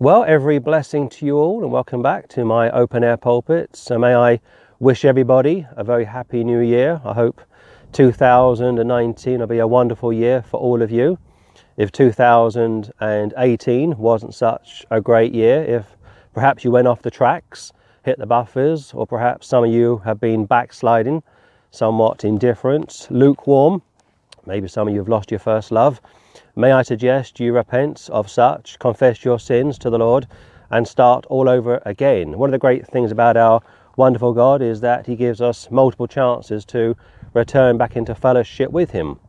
Well, every blessing to you all, and welcome back to my open air pulpit. So, may I wish everybody a very happy new year. I hope 2019 will be a wonderful year for all of you. If 2018 wasn't such a great year, if perhaps you went off the tracks, hit the buffers, or perhaps some of you have been backsliding, somewhat indifferent, lukewarm, maybe some of you have lost your first love May I suggest you repent of such, confess your sins to the Lord, and start all over again. One of the great things about our wonderful God is that He gives us multiple chances to return back into fellowship with Him.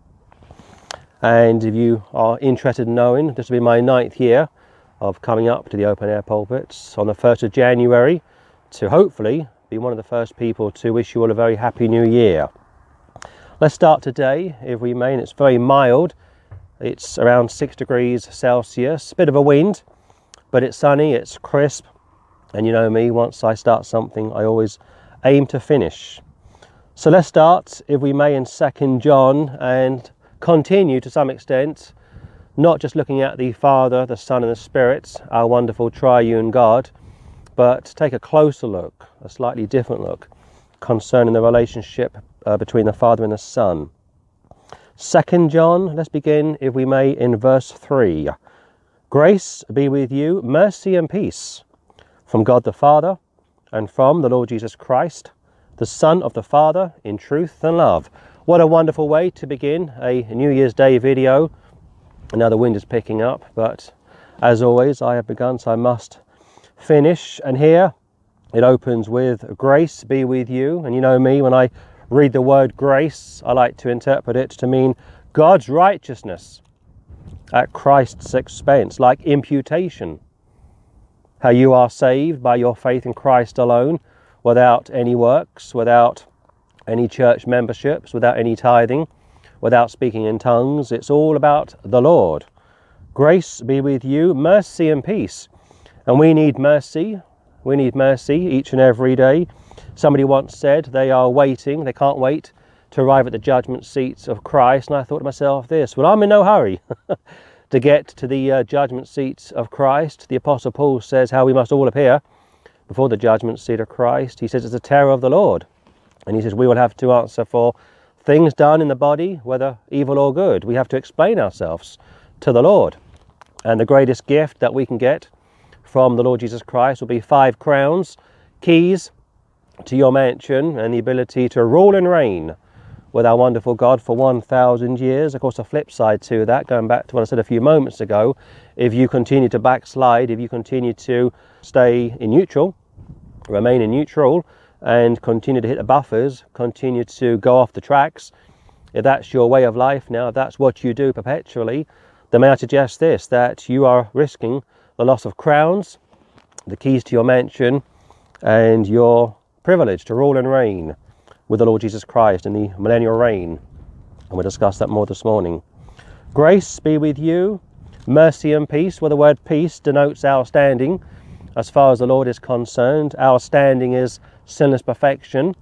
And if you are interested in knowing, this will be my ninth year of coming up to the open air pulpits on the 1st of January to hopefully be one of the first people to wish you all a very happy new year. Let's start today, if we may, and it's very mild it's around six degrees Celsius, bit of a wind, but it's sunny, it's crisp, and you know me, once I start something, I always aim to finish. So let's start, if we may, in 2nd John and continue to some extent, not just looking at the Father, the Son, and the Spirit, our wonderful triune God, but take a closer look, a slightly different look, concerning the relationship uh, between the Father and the Son. Second John, let's begin, if we may, in verse 3. Grace be with you, mercy and peace from God the Father and from the Lord Jesus Christ, the Son of the Father, in truth and love. What a wonderful way to begin a New Year's Day video. Now the wind is picking up, but as always, I have begun, so I must finish. And here it opens with Grace be with you. And you know me, when I read the word grace, I like to interpret it to mean God's righteousness at Christ's expense, like imputation. How you are saved by your faith in Christ alone, without any works, without any church memberships, without any tithing, without speaking in tongues. It's all about the Lord. Grace be with you, mercy and peace. And we need mercy. We need mercy each and every day. Somebody once said they are waiting, they can't wait to arrive at the judgment seats of Christ. And I thought to myself this well, I'm in no hurry to get to the uh, judgment seats of Christ. The Apostle Paul says how we must all appear before the judgment seat of Christ. He says it's the terror of the Lord. And he says we will have to answer for things done in the body, whether evil or good. We have to explain ourselves to the Lord. And the greatest gift that we can get from the Lord Jesus Christ will be five crowns, keys, to your mansion and the ability to rule and reign with our wonderful God for 1,000 years. Of course, a flip side to that, going back to what I said a few moments ago, if you continue to backslide, if you continue to stay in neutral, remain in neutral, and continue to hit the buffers, continue to go off the tracks, if that's your way of life now, if that's what you do perpetually, then may I suggest this that you are risking the loss of crowns, the keys to your mansion, and your privilege to rule and reign with the Lord Jesus Christ in the millennial reign. And we'll discuss that more this morning. Grace be with you, mercy and peace. Well, the word peace denotes our standing as far as the Lord is concerned. Our standing is sinless perfection.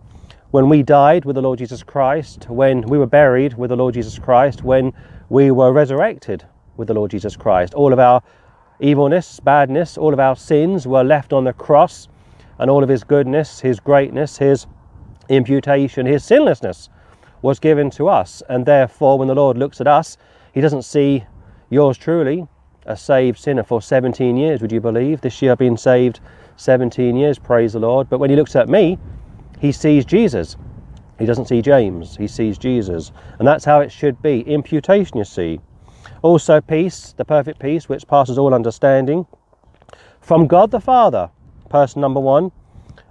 When we died with the Lord Jesus Christ, when we were buried with the Lord Jesus Christ, when we were resurrected with the Lord Jesus Christ, all of our evilness, badness, all of our sins were left on the cross and all of his goodness, his greatness, his imputation, his sinlessness was given to us. And therefore, when the Lord looks at us, he doesn't see yours truly, a saved sinner for 17 years, would you believe? This year I've been saved 17 years, praise the Lord. But when he looks at me, he sees Jesus. He doesn't see James, he sees Jesus. And that's how it should be. Imputation, you see. Also, peace, the perfect peace which passes all understanding, from God the Father person number one,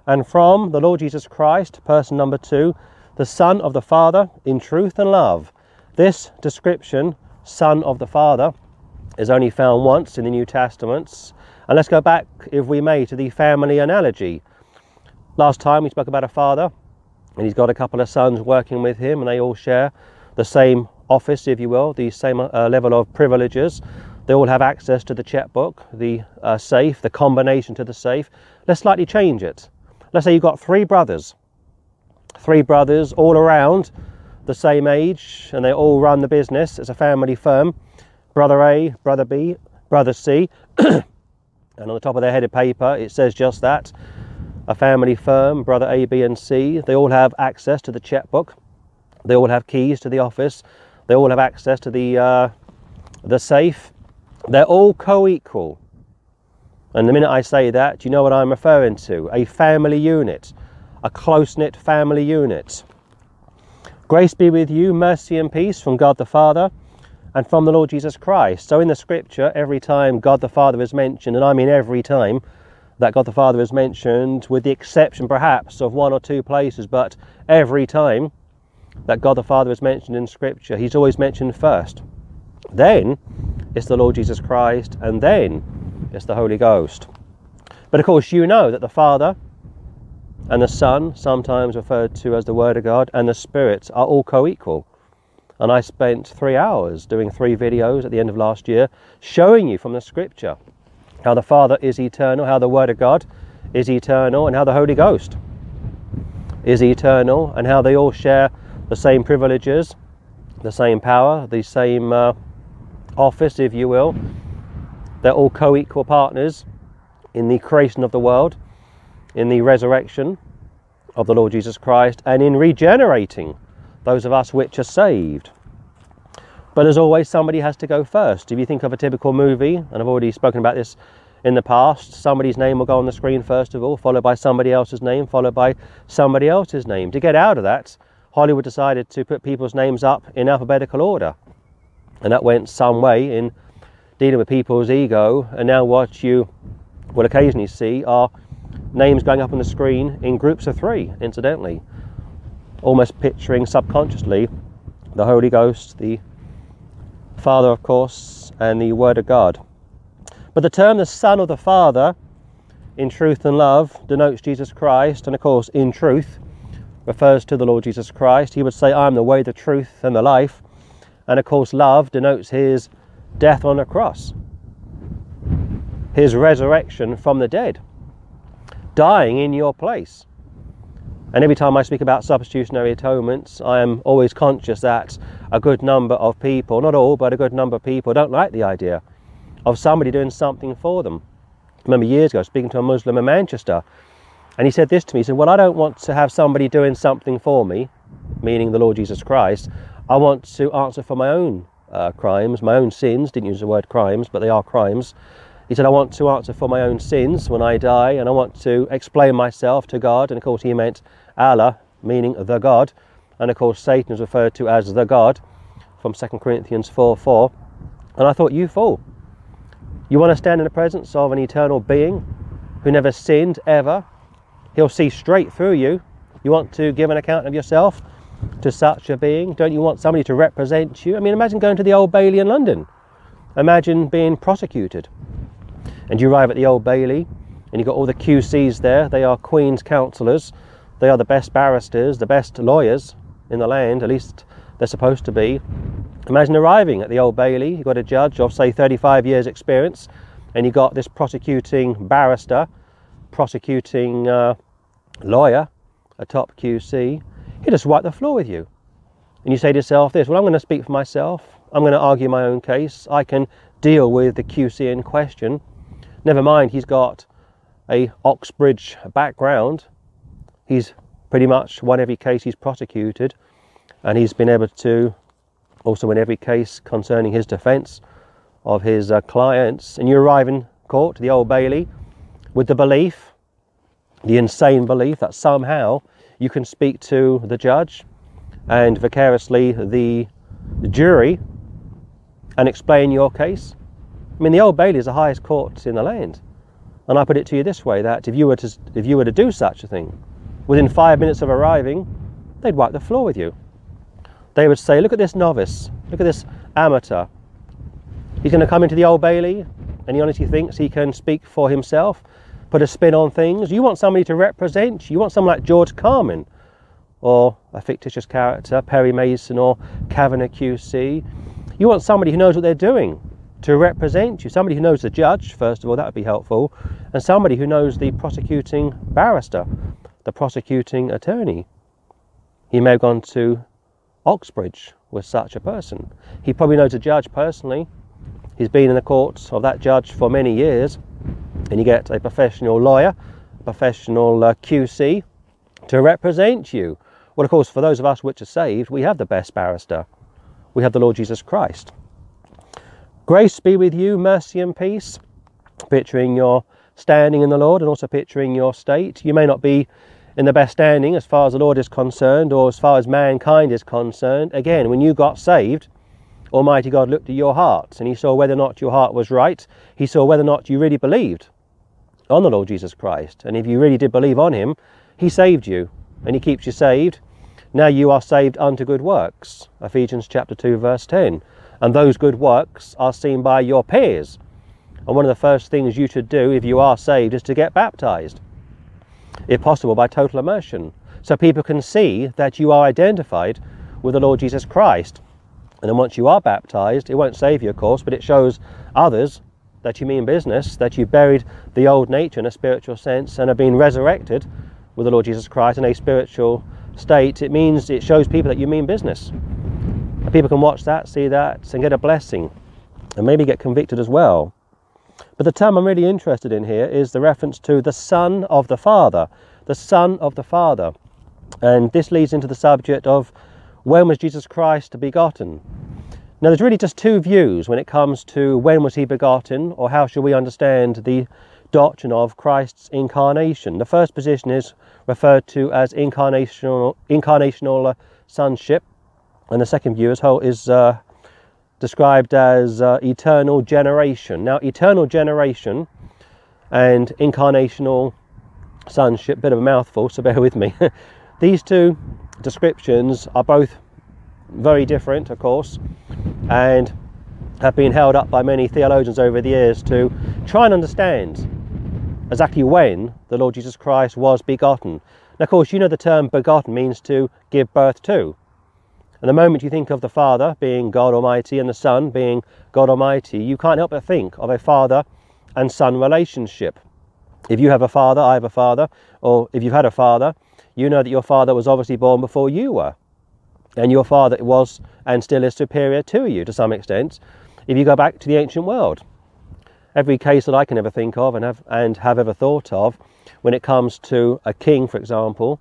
and from the Lord Jesus Christ, person number two, the Son of the Father in truth and love. This description, Son of the Father, is only found once in the New Testaments. And let's go back, if we may, to the family analogy. Last time we spoke about a father, and he's got a couple of sons working with him, and they all share the same office, if you will, the same uh, level of privileges. They all have access to the checkbook, the uh, safe, the combination to the safe. Let's slightly change it. Let's say you've got three brothers, three brothers all around the same age, and they all run the business. It's a family firm. Brother A, brother B, brother C. And on the top of their headed paper, it says just that a family firm, brother A, B, and C, they all have access to the checkbook, they all have keys to the office, they all have access to the, uh, the safe. They're all co equal. And the minute I say that, you know what I'm referring to? A family unit, a close knit family unit. Grace be with you, mercy and peace from God the Father and from the Lord Jesus Christ. So in the scripture, every time God the Father is mentioned, and I mean every time that God the Father is mentioned, with the exception perhaps of one or two places, but every time that God the Father is mentioned in scripture, he's always mentioned first. Then it's the Lord Jesus Christ, and then it's the Holy Ghost. But of course, you know that the Father and the Son, sometimes referred to as the Word of God, and the Spirit are all co equal. And I spent three hours doing three videos at the end of last year showing you from the scripture how the Father is eternal, how the Word of God is eternal, and how the Holy Ghost is eternal, and how they all share the same privileges, the same power, the same uh, office, if you will. They're all co equal partners in the creation of the world, in the resurrection of the Lord Jesus Christ, and in regenerating those of us which are saved. But as always, somebody has to go first. If you think of a typical movie, and I've already spoken about this in the past, somebody's name will go on the screen first of all, followed by somebody else's name, followed by somebody else's name. To get out of that, Hollywood decided to put people's names up in alphabetical order. And that went some way in dealing with people's ego. And now, what you will occasionally see are names going up on the screen in groups of three, incidentally almost picturing subconsciously the Holy Ghost, the Father, of course, and the Word of God. But the term the Son of the Father, in truth and love, denotes Jesus Christ, and of course, in truth, refers to the Lord Jesus Christ. He would say, I am the way, the truth, and the life. And of course, love denotes his death on the cross, his resurrection from the dead, dying in your place. And every time I speak about substitutionary atonements, I am always conscious that a good number of people, not all, but a good number of people, don't like the idea of somebody doing something for them. I remember years ago speaking to a Muslim in Manchester, and he said this to me. He said, Well, I don't want to have somebody doing something for me, meaning the Lord Jesus Christ. I want to answer for my own uh, crimes, my own sins. Didn't use the word crimes, but they are crimes. He said, I want to answer for my own sins when I die, and I want to explain myself to God. And of course, he meant Allah, meaning the God. And of course, Satan is referred to as the God from 2 Corinthians 4 4. And I thought, you fool. You want to stand in the presence of an eternal being who never sinned ever? He'll see straight through you. You want to give an account of yourself to such a being? Don't you want somebody to represent you? I mean, imagine going to the Old Bailey in London. Imagine being prosecuted and you arrive at the Old Bailey and you've got all the QCs there. They are Queen's counsellors. They are the best barristers, the best lawyers in the land, at least they're supposed to be. Imagine arriving at the Old Bailey. You've got a judge of, say, 35 years' experience, and you've got this prosecuting barrister, prosecuting uh, lawyer, a top QC. He just wipe the floor with you. And you say to yourself this, well, I'm going to speak for myself. I'm going to argue my own case. I can deal with the QC in question. Never mind, he's got a Oxbridge background. He's pretty much won every case he's prosecuted, and he's been able to also win every case concerning his defence of his uh, clients. And you arrive in court, the Old Bailey, with the belief, the insane belief, that somehow you can speak to the judge and vicariously the jury and explain your case. I mean, the Old Bailey is the highest court in the land. And I put it to you this way that if you were to, if you were to do such a thing, within five minutes of arriving, they'd wipe the floor with you. They would say, Look at this novice, look at this amateur. He's going to come into the Old Bailey and he honestly thinks he can speak for himself, put a spin on things. You want somebody to represent you. You want someone like George Carman or a fictitious character, Perry Mason or Kavanagh QC. You want somebody who knows what they're doing to represent you. Somebody who knows the judge, first of all, that would be helpful, and somebody who knows the prosecuting barrister, the prosecuting attorney. He may have gone to Oxbridge with such a person. He probably knows the judge personally. He's been in the courts of that judge for many years. And you get a professional lawyer, a professional uh, QC to represent you. Well, of course, for those of us which are saved, we have the best barrister. We have the Lord Jesus Christ. Grace be with you, mercy and peace. Picturing your standing in the Lord and also picturing your state. You may not be in the best standing as far as the Lord is concerned or as far as mankind is concerned. Again, when you got saved, Almighty God looked at your hearts and He saw whether or not your heart was right. He saw whether or not you really believed on the Lord Jesus Christ. And if you really did believe on Him, He saved you and He keeps you saved. Now you are saved unto good works. Ephesians chapter 2, verse 10. And those good works are seen by your peers. And one of the first things you should do if you are saved is to get baptized if possible by total immersion, so people can see that you are identified with the Lord Jesus Christ. And then once you are baptized, it won't save you, of course, but it shows others that you mean business, that you've buried the old nature in a spiritual sense and have been resurrected with the Lord Jesus Christ in a spiritual state. It means it shows people that you mean business. And people can watch that, see that, and get a blessing, and maybe get convicted as well. But the term I'm really interested in here is the reference to the Son of the Father. The Son of the Father. And this leads into the subject of when was Jesus Christ begotten? Now, there's really just two views when it comes to when was he begotten, or how should we understand the doctrine of Christ's incarnation. The first position is referred to as incarnational, incarnational sonship, and the second view is, is uh, described as uh, eternal generation. Now, eternal generation and incarnational sonship, bit of a mouthful, so bear with me. These two descriptions are both very different, of course, and have been held up by many theologians over the years to try and understand exactly when the Lord Jesus Christ was begotten. Now, of course, you know the term begotten means to give birth to. And the moment you think of the Father being God Almighty and the Son being God Almighty, you can't help but think of a father and son relationship. If you have a father, I have a father, or if you've had a father, you know that your father was obviously born before you were. And your father was and still is superior to you to some extent if you go back to the ancient world. Every case that I can ever think of and have, and have ever thought of when it comes to a king, for example,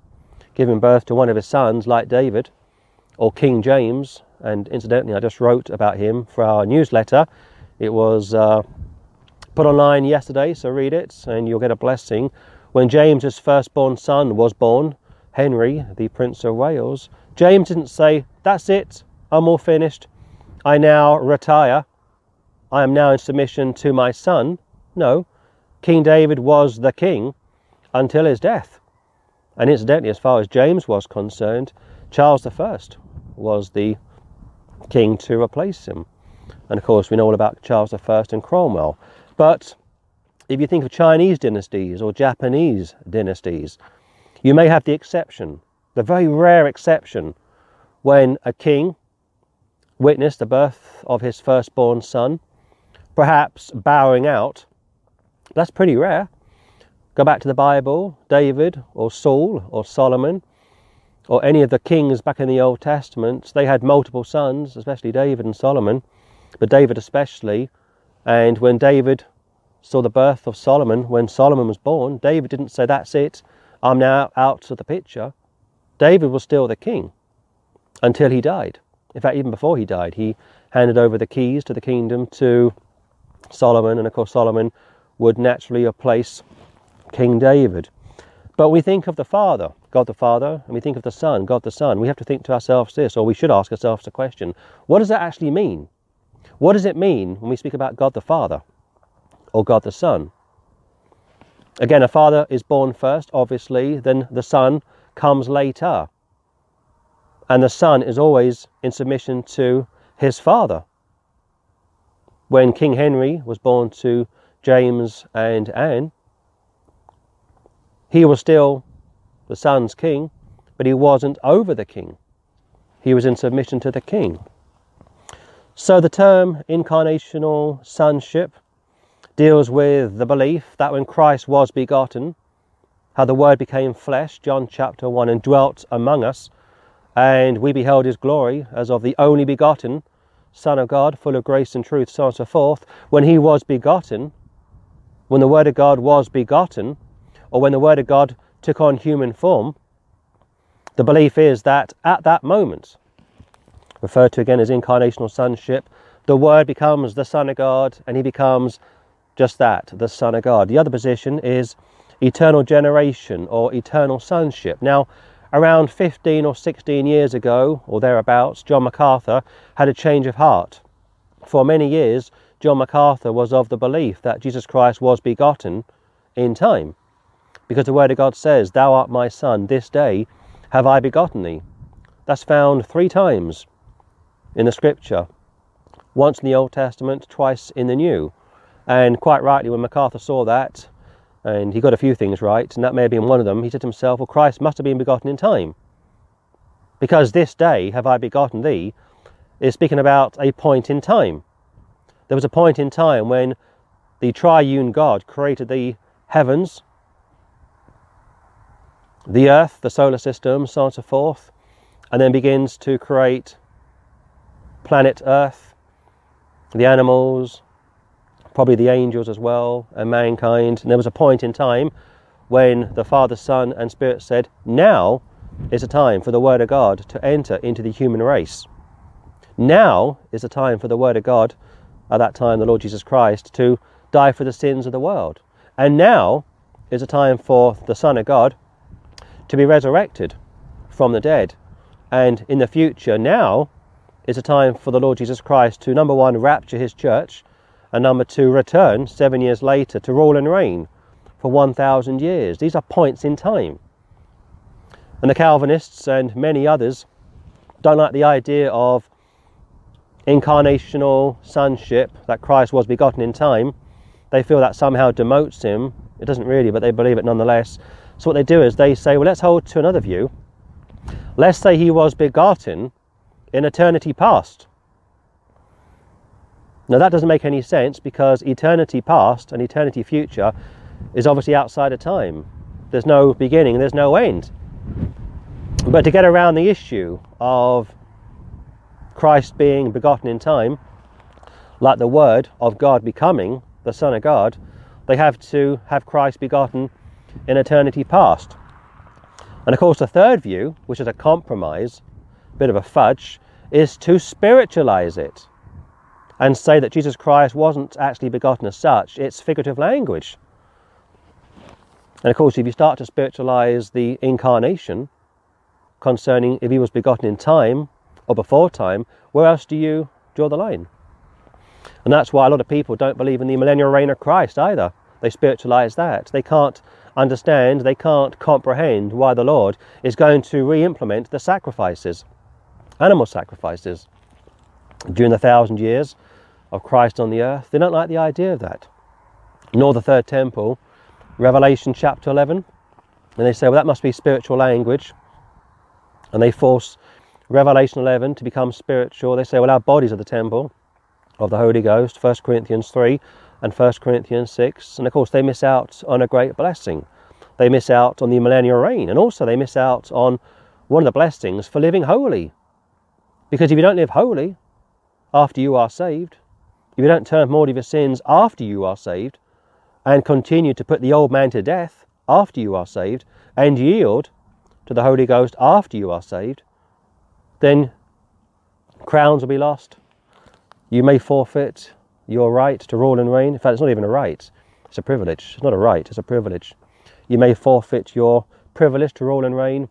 giving birth to one of his sons, like David, or King James, and incidentally, I just wrote about him for our newsletter. It was uh, put online yesterday, so read it and you'll get a blessing. When James's firstborn son was born, Henry, the Prince of Wales, James didn't say, That's it, I'm all finished, I now retire, I am now in submission to my son. No, King David was the king until his death. And incidentally, as far as James was concerned, Charles I was the king to replace him. And of course, we know all about Charles I and Cromwell. But if you think of Chinese dynasties or Japanese dynasties, you may have the exception, the very rare exception, when a king witnessed the birth of his firstborn son, perhaps bowing out. That's pretty rare. Go back to the Bible, David or Saul or Solomon or any of the kings back in the Old Testament, they had multiple sons, especially David and Solomon, but David especially. And when David saw the birth of Solomon, when Solomon was born, David didn't say, That's it, I'm now out of the picture. David was still the king until he died. In fact, even before he died, he handed over the keys to the kingdom to Solomon, and of course, Solomon would naturally replace King David. But we think of the Father, God the Father, and we think of the Son, God the Son. We have to think to ourselves this, or we should ask ourselves the question what does that actually mean? What does it mean when we speak about God the Father or God the Son? Again, a father is born first, obviously, then the son comes later. And the son is always in submission to his father. When King Henry was born to James and Anne, he was still the son's king, but he wasn't over the king. He was in submission to the king. So the term incarnational sonship deals with the belief that when Christ was begotten, how the Word became flesh, John chapter 1, and dwelt among us, and we beheld his glory as of the only begotten Son of God, full of grace and truth, so on and so forth. When he was begotten, when the Word of God was begotten, or when the Word of God took on human form, the belief is that at that moment, referred to again as incarnational sonship, the Word becomes the Son of God and he becomes just that, the Son of God. The other position is eternal generation or eternal sonship. Now, around 15 or 16 years ago, or thereabouts, John MacArthur had a change of heart. For many years, John MacArthur was of the belief that Jesus Christ was begotten in time. Because the Word of God says, Thou art my Son, this day have I begotten thee. That's found three times in the Scripture once in the Old Testament, twice in the New. And quite rightly, when MacArthur saw that, and he got a few things right, and that may have been one of them, he said to himself, Well, Christ must have been begotten in time. Because this day have I begotten thee is speaking about a point in time. There was a point in time when the triune God created the heavens, the earth, the solar system, so on and so forth, and then begins to create planet Earth, the animals, probably the angels as well, and mankind. And there was a point in time when the Father, Son, and Spirit said, Now is a time for the Word of God to enter into the human race. Now is a time for the Word of God, at that time, the Lord Jesus Christ, to die for the sins of the world. And now is a time for the Son of God to be resurrected from the dead. And in the future, now is a time for the Lord Jesus Christ to, number one, rapture his church, and number two, return seven years later to rule and reign for 1,000 years. These are points in time. And the Calvinists and many others don't like the idea of incarnational sonship, that Christ was begotten in time. They feel that somehow demotes him. It doesn't really, but they believe it nonetheless. So what they do is they say, well, let's hold to another view. Let's say he was begotten in eternity past. Now, that doesn't make any sense because eternity past and eternity future is obviously outside of time. There's no beginning, there's no end. But to get around the issue of Christ being begotten in time, like the Word of God becoming the Son of God, they have to have Christ begotten in eternity past. And of course, the third view, which is a compromise, a bit of a fudge, is to spiritualize it and say that Jesus Christ wasn't actually begotten as such, it's figurative language. And of course, if you start to spiritualize the incarnation concerning if he was begotten in time or before time, where else do you draw the line? And that's why a lot of people don't believe in the millennial reign of Christ either. They spiritualize that. They can't understand, they can't comprehend why the Lord is going to re implement the sacrifices, animal sacrifices, during the thousand years of Christ on the earth. They don't like the idea of that, nor the third temple, Revelation chapter 11. And they say, well, that must be spiritual language. And they force Revelation 11 to become spiritual. They say, well, our bodies are the temple of the Holy Ghost, 1 Corinthians 3 and 1 Corinthians 6. And of course, they miss out on a great blessing. They miss out on the millennial reign. And also, they miss out on one of the blessings for living holy. Because if you don't live holy after you are saved, if you don't turn from all of your sins after you are saved, and continue to put the old man to death after you are saved, and yield to the Holy Ghost after you are saved, then crowns will be lost. You may forfeit your right to rule and reign. In fact, it's not even a right, it's a privilege. It's not a right, it's a privilege. You may forfeit your privilege to rule and reign,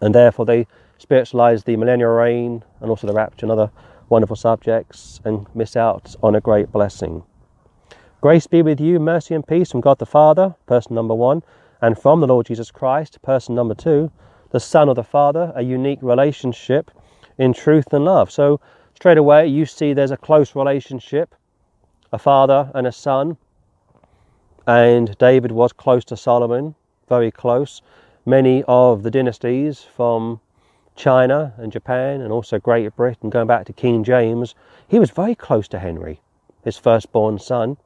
and therefore they spiritualize the millennial reign and also the rapture and other wonderful subjects and miss out on a great blessing. Grace be with you, mercy and peace from God the Father, person number one, and from the Lord Jesus Christ, person number two, the Son of the Father, a unique relationship in truth and love. So, straight away, you see there's a close relationship a father and a son. And David was close to Solomon, very close. Many of the dynasties from China and Japan and also Great Britain, going back to King James, he was very close to Henry, his firstborn son.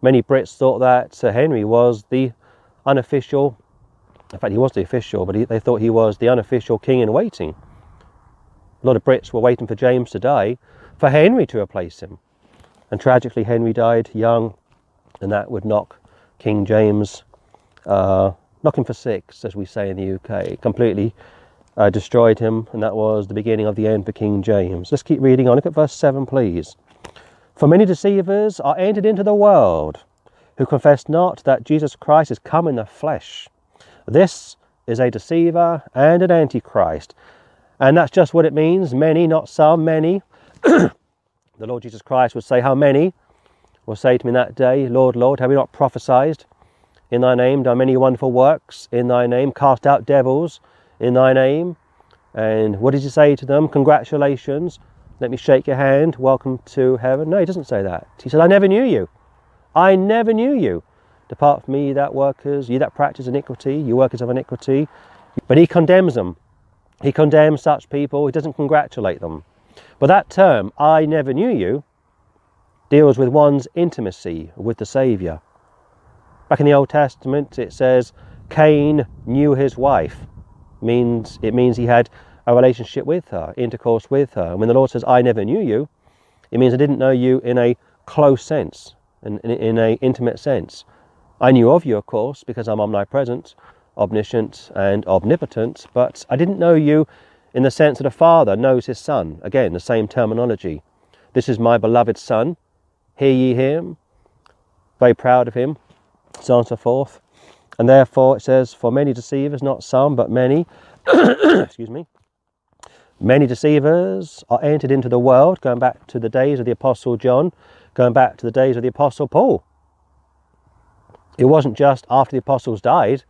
Many Brits thought that Sir Henry was the unofficial, in fact, he was the official, but he, they thought he was the unofficial king in waiting. A lot of Brits were waiting for James to die for Henry to replace him. And tragically, Henry died young, and that would knock King James uh, knocking for six, as we say in the UK, completely uh, destroyed him, and that was the beginning of the end for King James. Let's keep reading on. Look at verse 7, please. For many deceivers are entered into the world who confess not that Jesus Christ is come in the flesh. This is a deceiver and an antichrist. And that's just what it means many, not some, many. the Lord Jesus Christ would say, How many? Will say to me that day, Lord, Lord, have we not prophesied in thy name, done many wonderful works in thy name, cast out devils in thy name? And what did he say to them? Congratulations. Let me shake your hand. Welcome to heaven. No, he doesn't say that. He said, I never knew you. I never knew you. Depart from me, that workers, you that practice iniquity, you workers of iniquity. But he condemns them. He condemns such people. He doesn't congratulate them. But that term, I never knew you, deals with one's intimacy with the Saviour. Back in the Old Testament, it says Cain knew his wife. Means it means he had a relationship with her, intercourse with her. And when the Lord says, "I never knew you," it means I didn't know you in a close sense, in, in, in a intimate sense. I knew of you, of course, because I'm omnipresent, omniscient, and omnipotent, but I didn't know you in the sense that a father knows his son. Again, the same terminology. This is my beloved son. Hear ye him. Very proud of him. So on and so forth. And therefore it says, For many deceivers, not some, but many, excuse me, many deceivers are entered into the world, going back to the days of the Apostle John, going back to the days of the Apostle Paul. It wasn't just after the apostles died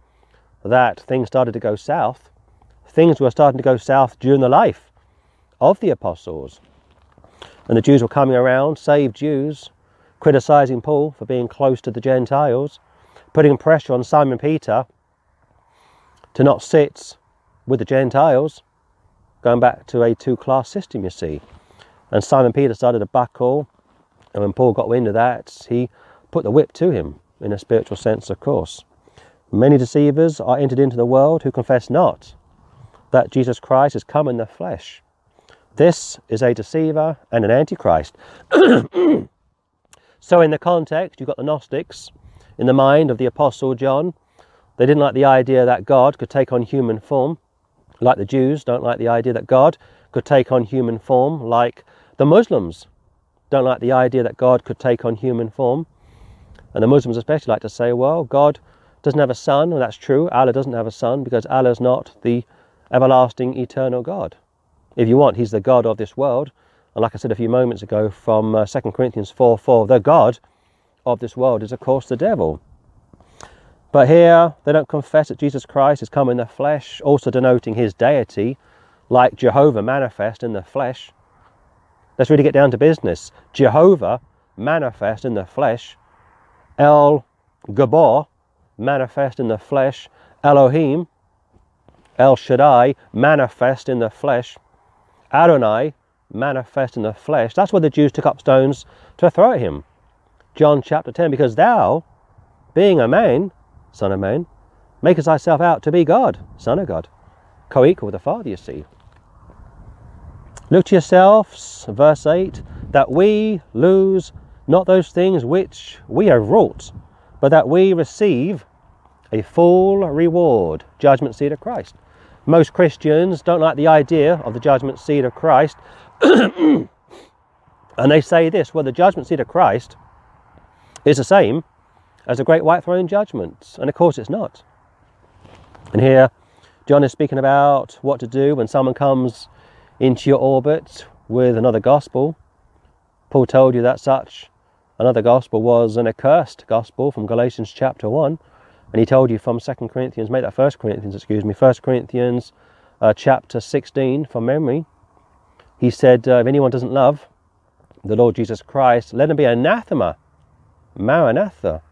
that things started to go south. Things were starting to go south during the life of the apostles. And the Jews were coming around, saved Jews, criticizing Paul for being close to the Gentiles, putting pressure on Simon Peter to not sit with the Gentiles, going back to a two class system, you see. And Simon Peter started to buckle, and when Paul got wind of that, he put the whip to him in a spiritual sense, of course. Many deceivers are entered into the world who confess not that Jesus Christ has come in the flesh. This is a deceiver and an antichrist. so, in the context, you've got the Gnostics in the mind of the Apostle John. They didn't like the idea that God could take on human form, like the Jews don't like the idea that God could take on human form, like the Muslims don't like the idea that God could take on human form. And the Muslims especially like to say, well, God doesn't have a son, and that's true. Allah doesn't have a son because Allah is not the everlasting, eternal God. If you want, He's the God of this world. And like I said a few moments ago from uh, 2 Corinthians 4 4, the God of this world is, of course, the devil. But here they don't confess that Jesus Christ has come in the flesh, also denoting his deity, like Jehovah manifest in the flesh. Let's really get down to business. Jehovah manifest in the flesh El Gibbor, manifest in the flesh, Elohim, El Shaddai, manifest in the flesh, Adonai, manifest in the flesh. That's why the Jews took up stones to throw at him. John chapter 10, because thou, being a man, son of man, makest thyself out to be God, son of God, co equal with the Father, you see. Look to yourselves, verse 8, that we lose not those things which we have wrought, but that we receive a full reward, judgment seat of Christ. Most Christians don't like the idea of the judgment seat of Christ, and they say this well, the judgment seat of Christ is the same as the great white throne judgment, and of course it's not. And here, John is speaking about what to do when someone comes into your orbit with another gospel. Paul told you that such Another gospel was an accursed gospel from Galatians chapter 1. And he told you from 2 Corinthians, make that 1 Corinthians, excuse me, 1 Corinthians uh, chapter 16 from memory. He said, uh, if anyone doesn't love the Lord Jesus Christ, let him be anathema, maranatha.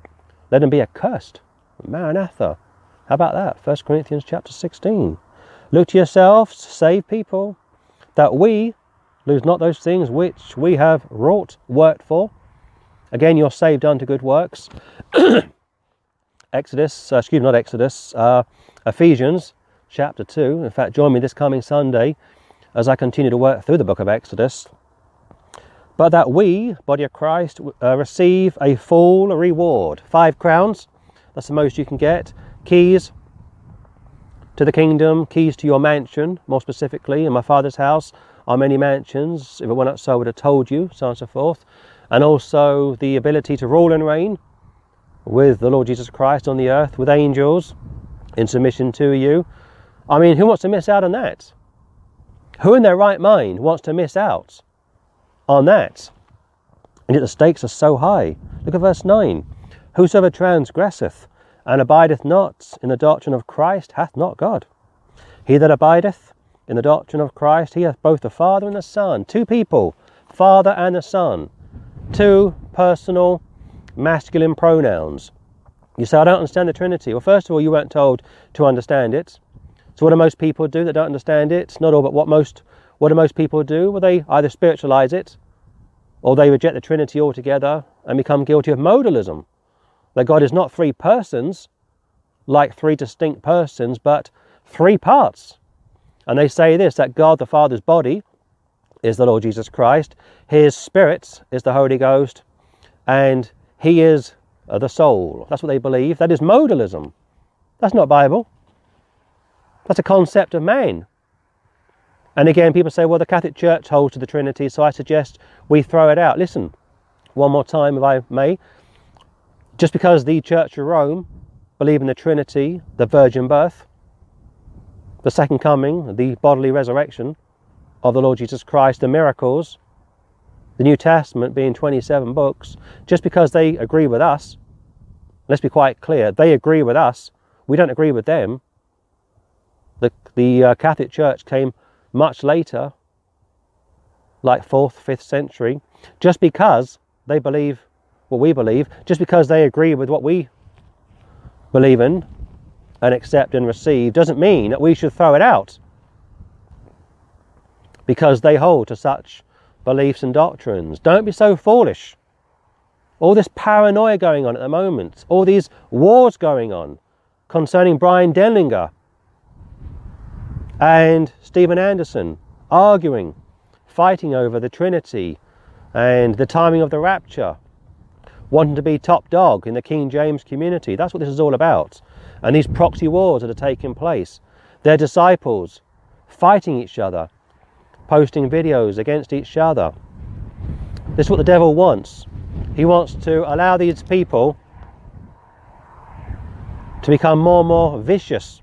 Let him be accursed, maranatha. How about that? 1 Corinthians chapter 16. Look to yourselves, save people, that we lose not those things which we have wrought, worked for, Again, you're saved unto good works. Exodus, uh, excuse me, not Exodus, uh, Ephesians chapter 2. In fact, join me this coming Sunday as I continue to work through the book of Exodus. But that we, body of Christ, uh, receive a full reward. Five crowns That's the most you can get. Keys to the kingdom, keys to your mansion, more specifically, in my father's house are many mansions. If it were not so, I would have told you, so on and so forth. And also the ability to rule and reign with the Lord Jesus Christ on the earth, with angels in submission to you. I mean, who wants to miss out on that? Who in their right mind wants to miss out on that? And yet the stakes are so high. Look at verse 9. Whosoever transgresseth and abideth not in the doctrine of Christ hath not God. He that abideth in the doctrine of Christ, he hath both the Father and the Son. Two people, Father and the Son. Two personal masculine pronouns. You say, I don't understand the Trinity. Well, first of all, you weren't told to understand it. So what do most people do that don't understand it? Not all, but what most what do most people do? Well, they either spiritualize it or they reject the Trinity altogether and become guilty of modalism. That God is not three persons, like three distinct persons, but three parts. And they say this that God the Father's body is the Lord Jesus Christ, his spirit is the Holy Ghost, and he is the soul. That's what they believe. That is modalism. That's not Bible. That's a concept of man. And again, people say, well, the Catholic Church holds to the Trinity, so I suggest we throw it out. Listen, one more time, if I may. Just because the Church of Rome believe in the Trinity, the virgin birth, the second coming, the bodily resurrection of the Lord Jesus Christ, the miracles, the New Testament being 27 books, just because they agree with us, let's be quite clear, they agree with us, we don't agree with them, the, the uh, Catholic Church came much later, like 4th, 5th century, just because they believe what we believe, just because they agree with what we believe in and accept and receive, doesn't mean that we should throw it out because they hold to such beliefs and doctrines. Don't be so foolish. All this paranoia going on at the moment, all these wars going on concerning Bryan Denlinger and Steven Anderson arguing, fighting over the Trinity and the timing of the rapture, wanting to be top dog in the King James community. That's what this is all about. And these proxy wars that are taking place, their disciples fighting each other, posting videos against each other. This is what the devil wants. He wants to allow these people to become more and more vicious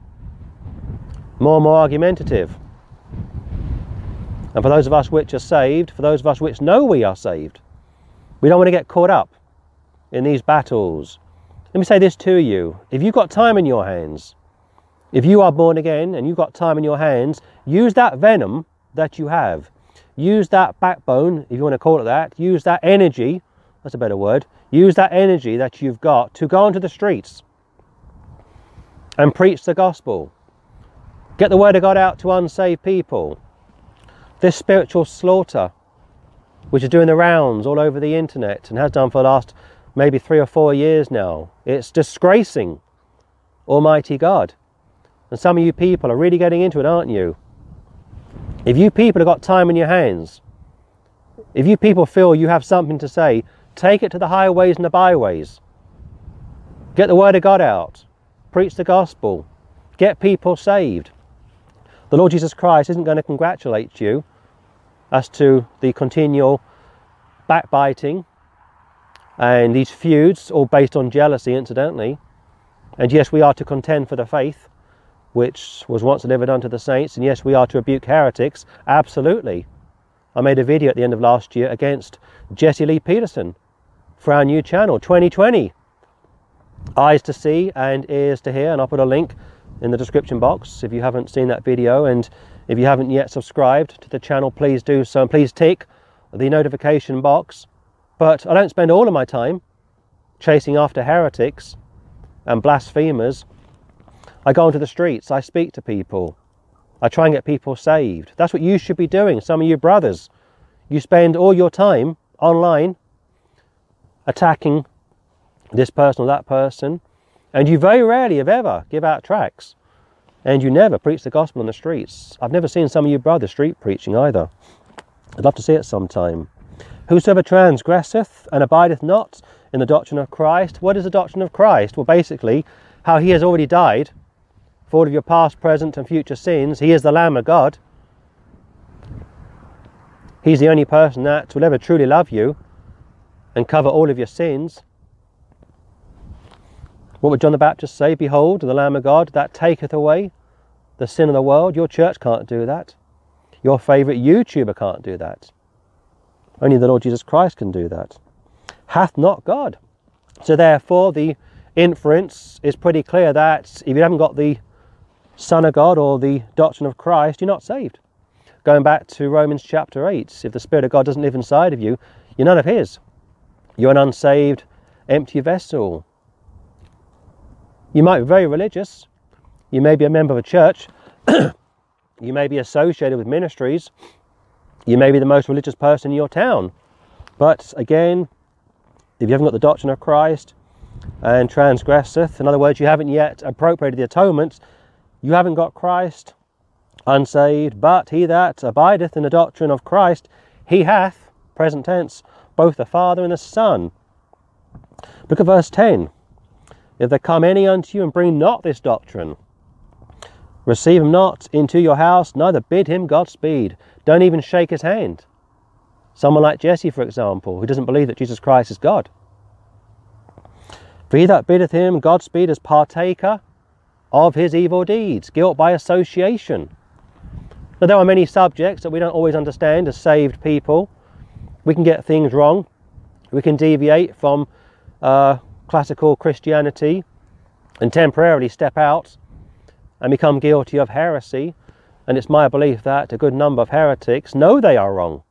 more and more argumentative. And for those of us which are saved, for those of us which know we are saved, we don't want to get caught up in these battles. Let me say this to you if you've got time in your hands, if you are born again and you've got time in your hands, use that venom that you have. Use that backbone, if you want to call it that. Use that energy, that's a better word. Use that energy that you've got to go onto the streets and preach the gospel. Get the word of God out to unsaved people. This spiritual slaughter, which is doing the rounds all over the internet and has done for the last maybe three or four years now, it's disgracing Almighty God. And some of you people are really getting into it, aren't you? If you people have got time in your hands, if you people feel you have something to say, take it to the highways and the byways. Get the word of God out. Preach the gospel. Get people saved. The Lord Jesus Christ isn't going to congratulate you as to the continual backbiting and these feuds, all based on jealousy, incidentally. And yes, we are to contend for the faith, which was once delivered unto the saints. And yes, we are to rebuke heretics. Absolutely. I made a video at the end of last year against Jesse Lee Peterson for our new channel, 2020. Eyes to see and ears to hear. And I'll put a link in the description box if you haven't seen that video. And if you haven't yet subscribed to the channel please do so and please tick the notification box. But I don't spend all of my time chasing after heretics and blasphemers. I go onto the streets I speak to people I try and get people saved. That's what you should be doing some of you brothers. You spend all your time online attacking this person or that person and you very rarely, if ever, give out tracts. And you never preach the gospel on the streets. I've never seen some of you brothers street preaching either. I'd love to see it sometime. Whosoever transgresseth and abideth not in the doctrine of Christ. What is the doctrine of Christ? Well, basically, how he has already died for all of your past, present, and future sins. He is the Lamb of God. He's the only person that will ever truly love you and cover all of your sins. What would John the Baptist say? Behold, the Lamb of God that taketh away the sin of the world. Your church can't do that. Your favourite YouTuber can't do that. Only the Lord Jesus Christ can do that. Hath not God. So therefore, the inference is pretty clear that if you haven't got the Son of God or the doctrine of Christ, you're not saved. Going back to Romans chapter 8, if the Spirit of God doesn't live inside of you, you're none of His. You're an unsaved, empty vessel. You might be very religious. You may be a member of a church. you may be associated with ministries. You may be the most religious person in your town. But again, if you haven't got the doctrine of Christ and transgresseth, in other words, you haven't yet appropriated the atonement, you haven't got Christ, unsaved. But he that abideth in the doctrine of Christ, he hath, present tense, both the Father and the Son. Look at verse 10. If there come any unto you and bring not this doctrine, receive him not into your house, neither bid him Godspeed. Don't even shake his hand. Someone like Jesse, for example, who doesn't believe that Jesus Christ is God. For he that biddeth him Godspeed is partaker of his evil deeds, guilt by association. Now, there are many subjects that we don't always understand as saved people. We can get things wrong. We can deviate from uh, classical Christianity and temporarily step out and become guilty of heresy. And it's my belief that a good number of heretics know they are wrong,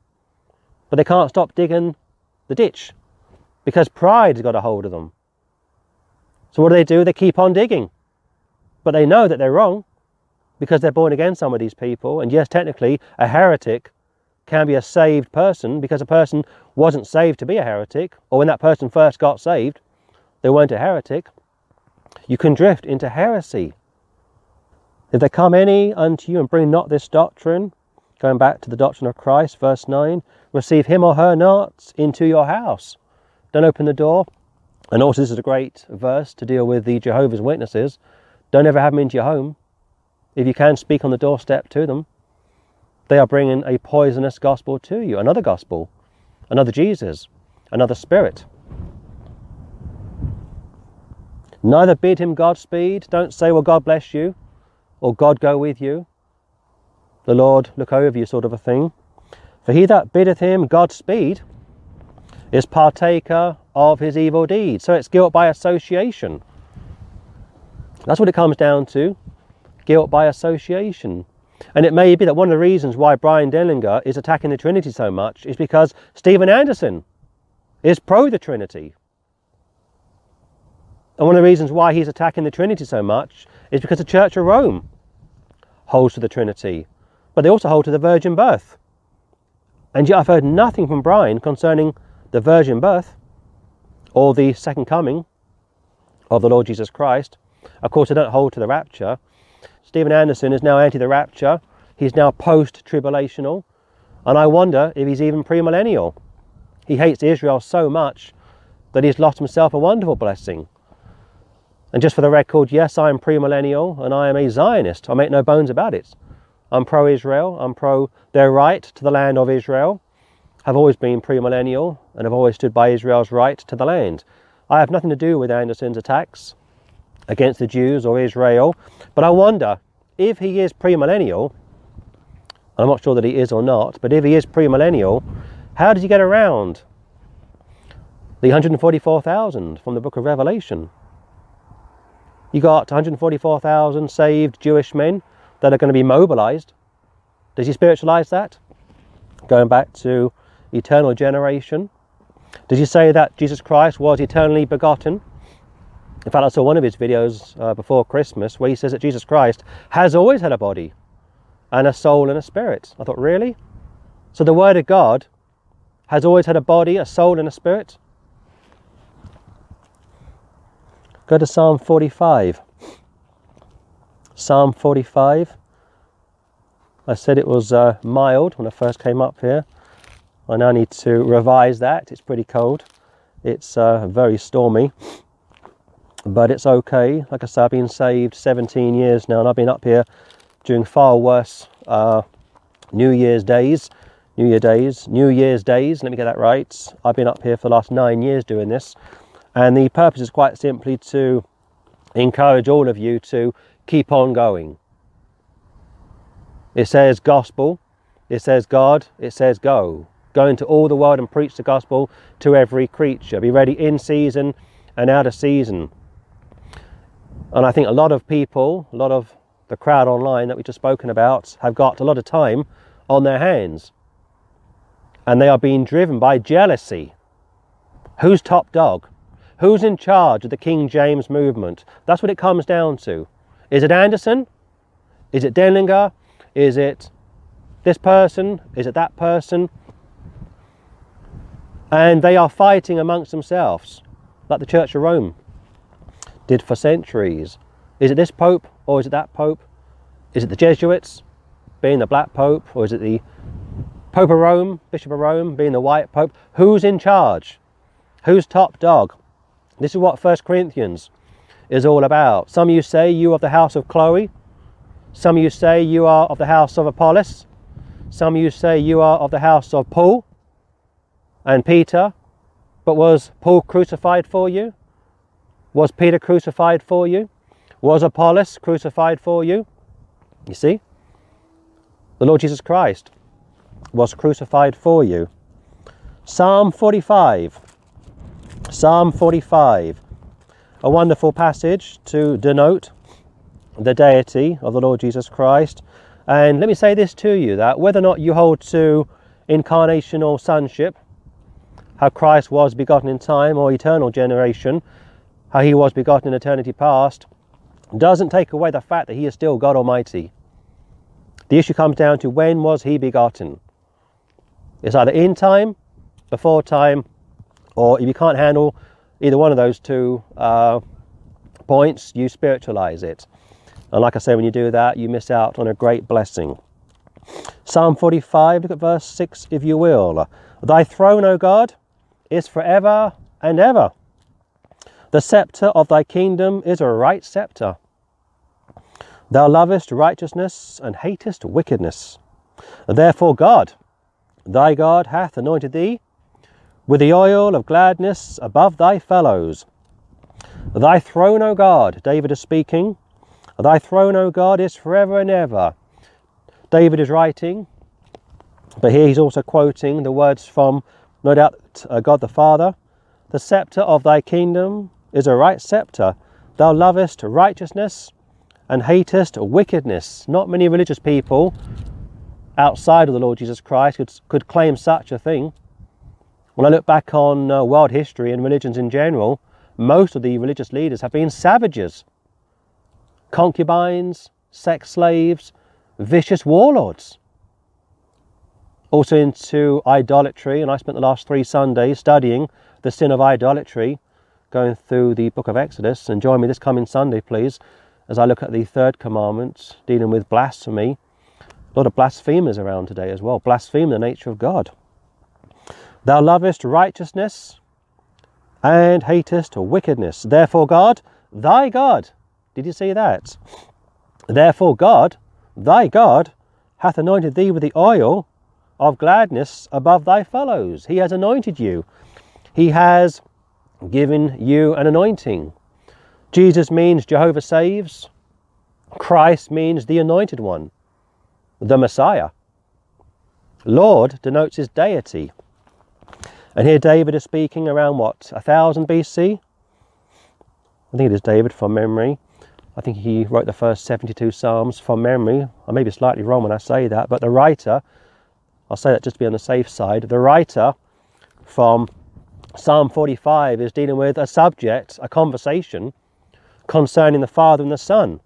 but they can't stop digging the ditch because pride's got a hold of them. So what do they do? They keep on digging, but they know that they're wrong because they're born again, some of these people. And yes, technically, a heretic can be a saved person because a person wasn't saved to be a heretic, or when that person first got saved, they weren't a heretic. You can drift into heresy. If there come any unto you and bring not this doctrine, going back to the doctrine of Christ, verse 9, receive him or her not into your house. Don't open the door. And also, this is a great verse to deal with the Jehovah's Witnesses. Don't ever have them into your home. If you can, speak on the doorstep to them. They are bringing a poisonous gospel to you, another gospel, another Jesus, another spirit. Neither bid him Godspeed. Don't say, well, God bless you, or God go with you. The Lord look over you, sort of a thing. For he that biddeth him Godspeed is partaker of his evil deeds. So it's guilt by association. That's what it comes down to guilt by association. And it may be that one of the reasons why Bryan Denlinger is attacking the Trinity so much is because Steven Anderson is pro the Trinity. And one of the reasons why he's attacking the Trinity so much is because the Church of Rome holds to the Trinity, but they also hold to the virgin birth. And yet I've heard nothing from Bryan concerning the virgin birth or the second coming of the Lord Jesus Christ. Of course, they don't hold to the rapture. Steven Anderson is now anti the rapture. He's now post tribulational. And I wonder if he's even premillennial. He hates Israel so much that he's lost himself a wonderful blessing. And just for the record, yes, I am premillennial and I am a Zionist. I make no bones about it. I'm pro Israel, I'm pro their right to the land of Israel. I've always been premillennial and I've always stood by Israel's right to the land. I have nothing to do with Anderson's attacks against the Jews or Israel, but I wonder if he is premillennial, I'm not sure that he is or not, but if he is premillennial, how did he get around the 144,000 from the book of Revelation? You got 144,000 saved Jewish men that are going to be mobilized. Does he spiritualize that? Going back to eternal generation. Does he say that Jesus Christ was eternally begotten? In fact, I saw one of his videos uh, before Christmas where he says that Jesus Christ has always had a body and a soul and a spirit. I thought, really? So the Word of God has always had a body, a soul, and a spirit? Go to Psalm 45. Psalm 45. I said it was uh, mild when I first came up here. I now need to revise that. It's pretty cold. It's uh, very stormy, but it's okay. Like I said, I've been saved 17 years now, and I've been up here during far worse uh, New Year's days. New Year days, New Year's days, let me get that right. I've been up here for the last nine years doing this, and the purpose is quite simply to encourage all of you to keep on going. It says gospel, it says God, it says go. Go into all the world and preach the gospel to every creature. Be ready in season and out of season. And I think a lot of people, a lot of the crowd online that we've just spoken about, have got a lot of time on their hands. And they are being driven by jealousy. Who's top dog? Who's in charge of the King James movement? That's what it comes down to. Is it Anderson? Is it Denlinger? Is it this person? Is it that person? And they are fighting amongst themselves, like the Church of Rome did for centuries. Is it this Pope or is it that Pope? Is it the Jesuits being the Black Pope or is it the Pope of Rome, Bishop of Rome being the White Pope? Who's in charge? Who's top dog? This is what First Corinthians is all about. Some of you say you are of the house of Chloe. Some of you say you are of the house of Apollos. Some of you say you are of the house of Paul and Peter. But was Paul crucified for you? Was Peter crucified for you? Was Apollos crucified for you? You see? The Lord Jesus Christ was crucified for you. Psalm 45. Psalm 45. A wonderful passage to denote the deity of the Lord Jesus Christ. And let me say this to you that whether or not you hold to incarnation or sonship, how Christ was begotten in time or eternal generation, how he was begotten in eternity past, doesn't take away the fact that he is still God Almighty. The issue comes down to when was he begotten? It's either in time, before time, or if you can't handle either one of those two uh, points, you spiritualize it. And like I say, when you do that, you miss out on a great blessing. Psalm 45, look at verse 6 if you will. Thy throne, O God, is forever and ever. The sceptre of thy kingdom is a right sceptre. Thou lovest righteousness and hatest wickedness. Therefore, God, thy God, hath anointed thee with the oil of gladness above thy fellows. Thy throne, O God, David is speaking, Thy throne, O God, is forever and ever. David is writing, but here he's also quoting the words from, no doubt, uh, God the Father. The sceptre of thy kingdom is a right sceptre. Thou lovest righteousness and hatest wickedness. Not many religious people outside of the Lord Jesus Christ could, could claim such a thing. When I look back on uh, world history and religions in general, most of the religious leaders have been savages, concubines, sex slaves, vicious warlords. Also into idolatry, and I spent the last three Sundays studying the sin of idolatry going through the book of Exodus. And join me this coming Sunday, please, as I look at the third commandment dealing with blasphemy. A lot of blasphemers around today as well, blaspheme the nature of God. Thou lovest righteousness and hatest wickedness. Therefore, God, thy God, did you see that? Therefore, God, thy God, hath anointed thee with the oil of gladness above thy fellows. He has anointed you. He has given you an anointing. Jesus means Jehovah saves. Christ means the anointed one, the Messiah. Lord denotes his deity. And here David is speaking around what, 1000 BC? I think it is David from memory. I think he wrote the first 72 Psalms from memory. I may be slightly wrong when I say that, but the writer, I'll say that just to be on the safe side, the writer from Psalm 45 is dealing with a subject, a conversation concerning the Father and the Son.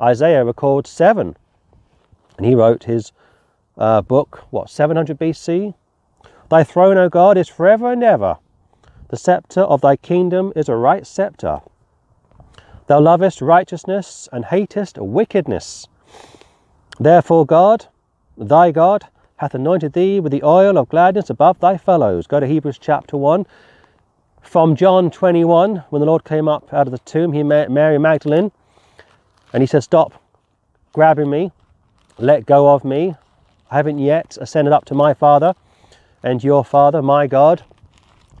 Isaiah records seven, and he wrote his uh, book, what, 700 BC? Thy throne, O God, is forever and ever. The sceptre of thy kingdom is a right sceptre. Thou lovest righteousness and hatest wickedness. Therefore, God, thy God, hath anointed thee with the oil of gladness above thy fellows. Go to Hebrews chapter 1. from John 21, when the Lord came up out of the tomb, he met Mary Magdalene and he said, Stop grabbing me, let go of me. I haven't yet ascended up to my Father and your Father, my God,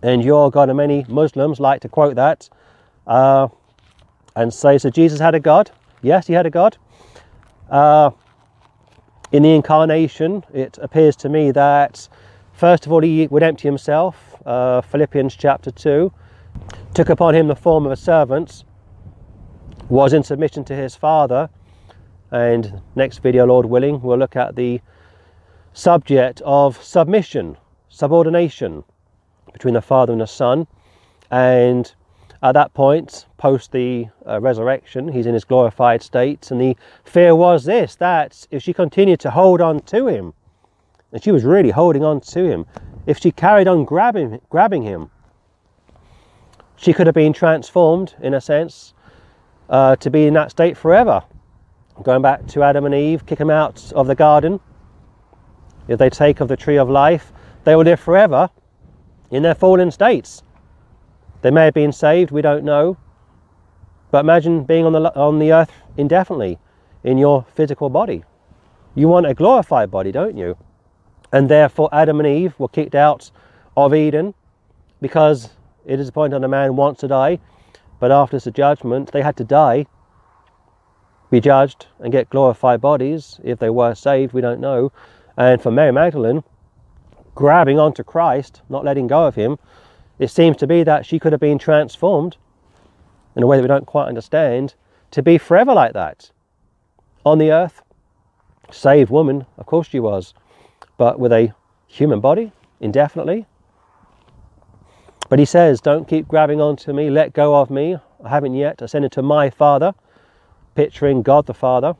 and your God. And many Muslims like to quote that uh, and say, So Jesus had a God? Yes, he had a God. Uh, in the incarnation, it appears to me that first of all, he would empty himself uh, Philippians chapter 2, took upon him the form of a servant, was in submission to his Father, and next video, Lord willing, we'll look at the subject of submission, subordination between the Father and the Son, and at that point, post the uh, resurrection, he's in his glorified state, and the fear was this that if she continued to hold on to him, and she was really holding on to him, if she carried on grabbing, grabbing him, she could have been transformed, in a sense, uh, to be in that state forever. Going back to Adam and Eve, kick them out of the garden. If they take of the tree of life, they will live forever in their fallen states. They may have been saved, we don't know. But imagine being on the, on the earth indefinitely in your physical body. You want a glorified body, don't you? And therefore, Adam and Eve were kicked out of Eden because it is appointed on a man wants to die, but after the judgment, they had to die, be judged, and get glorified bodies. If they were saved, we don't know. And for Mary Magdalene, grabbing onto Christ, not letting go of him, it seems to be that she could have been transformed in a way that we don't quite understand to be forever like that on the earth. Saved woman, of course she was but with a human body indefinitely. But he says, Don't keep grabbing onto me, let go of me. I haven't yet ascended to my Father, picturing God the Father.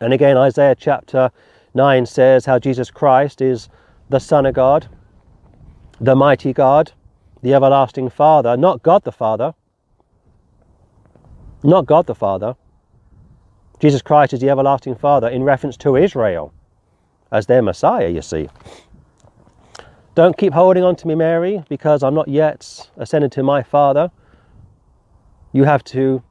And again, Isaiah chapter 9 says how Jesus Christ is the Son of God, the mighty God, the everlasting Father, not God the Father. Not God the Father. Jesus Christ is the everlasting Father in reference to Israel as their Messiah, you see. Don't keep holding on to me, Mary, because I'm not yet ascended to my Father. You have to